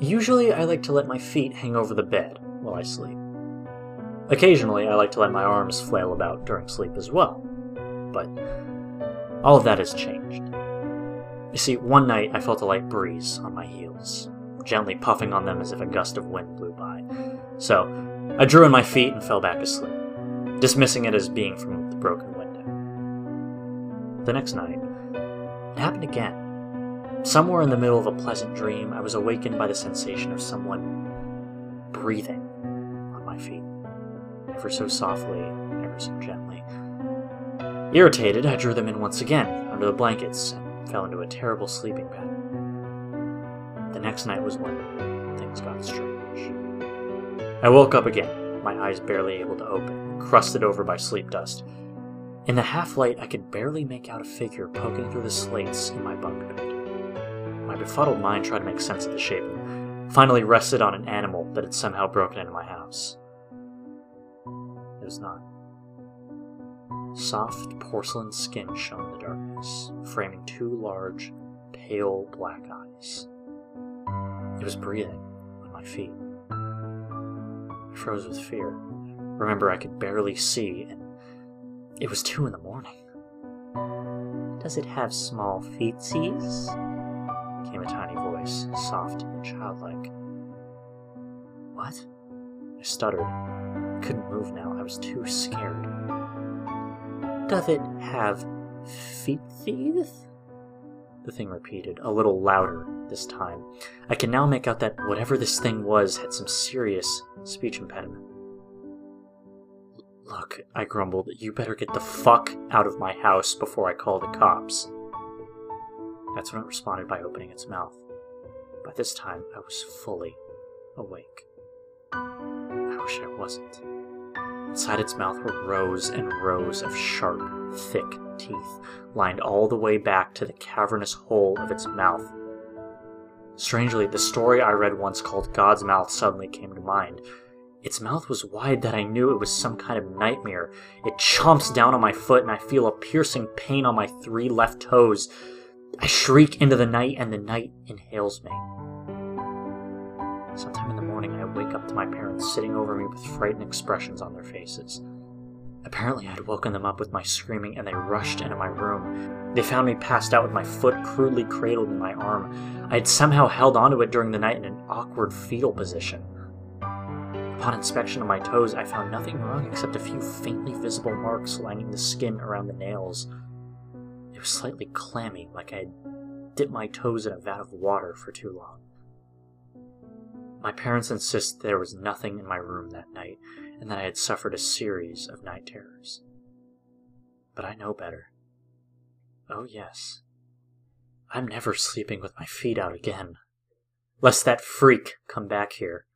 Usually, I like to let my feet hang over the bed while I sleep. Occasionally, I like to let my arms flail about during sleep as well. But all of that has changed. You see, one night I felt a light breeze on my heels, gently puffing on them as if a gust of wind blew by. So, I drew in my feet and fell back asleep, dismissing it as being from the broken window. The next night, it happened again. Somewhere in the middle of a pleasant dream, I was awakened by the sensation of someone breathing on my feet, ever so softly, ever so gently. Irritated, I drew them in once again, under the blankets, and fell into a terrible sleeping pattern. The next night was when things got strange. I woke up again, my eyes barely able to open, crusted over by sleep dust. In the half light, I could barely make out a figure poking through the slates in my bunk bed. Befuddled mind tried to make sense of the shape and finally rested on an animal that had somehow broken into my house. It was not. Soft porcelain skin shone in the darkness, framing two large, pale black eyes. It was breathing on my feet. I froze with fear. Remember, I could barely see, and it was two in the morning. Does it have small feetsies? Came a tiny voice, soft and childlike. What? I stuttered. I couldn't move now. I was too scared. Doth it have feetsies? The thing repeated, a little louder this time. I can now make out that whatever this thing was had some serious speech impediment. Look, I grumbled, you better get the fuck out of my house before I call the cops. That's when it responded by opening its mouth. By this time, I was fully awake. I wish I wasn't. Inside its mouth were rows and rows of sharp, thick teeth, lined all the way back to the cavernous hole of its mouth. Strangely, the story I read once called God's Mouth suddenly came to mind. Its mouth was wide that I knew it was some kind of nightmare. It chomps down on my foot, and I feel a piercing pain on my three left toes. I shriek into the night, and the night inhales me. Sometime in the morning, I wake up to my parents sitting over me with frightened expressions on their faces. Apparently, I had woken them up with my screaming, and they rushed into my room. They found me passed out with my foot crudely cradled in my arm. I had somehow held onto it during the night in an awkward fetal position. Upon inspection of my toes, I found nothing wrong except a few faintly visible marks lining the skin around the nails. It was slightly clammy, like I had dipped my toes in a vat of water for too long. My parents insist there was nothing in my room that night, and that I had suffered a series of night terrors. But I know better. Oh, yes. I'm never sleeping with my feet out again. Lest that freak come back here.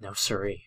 No, siree.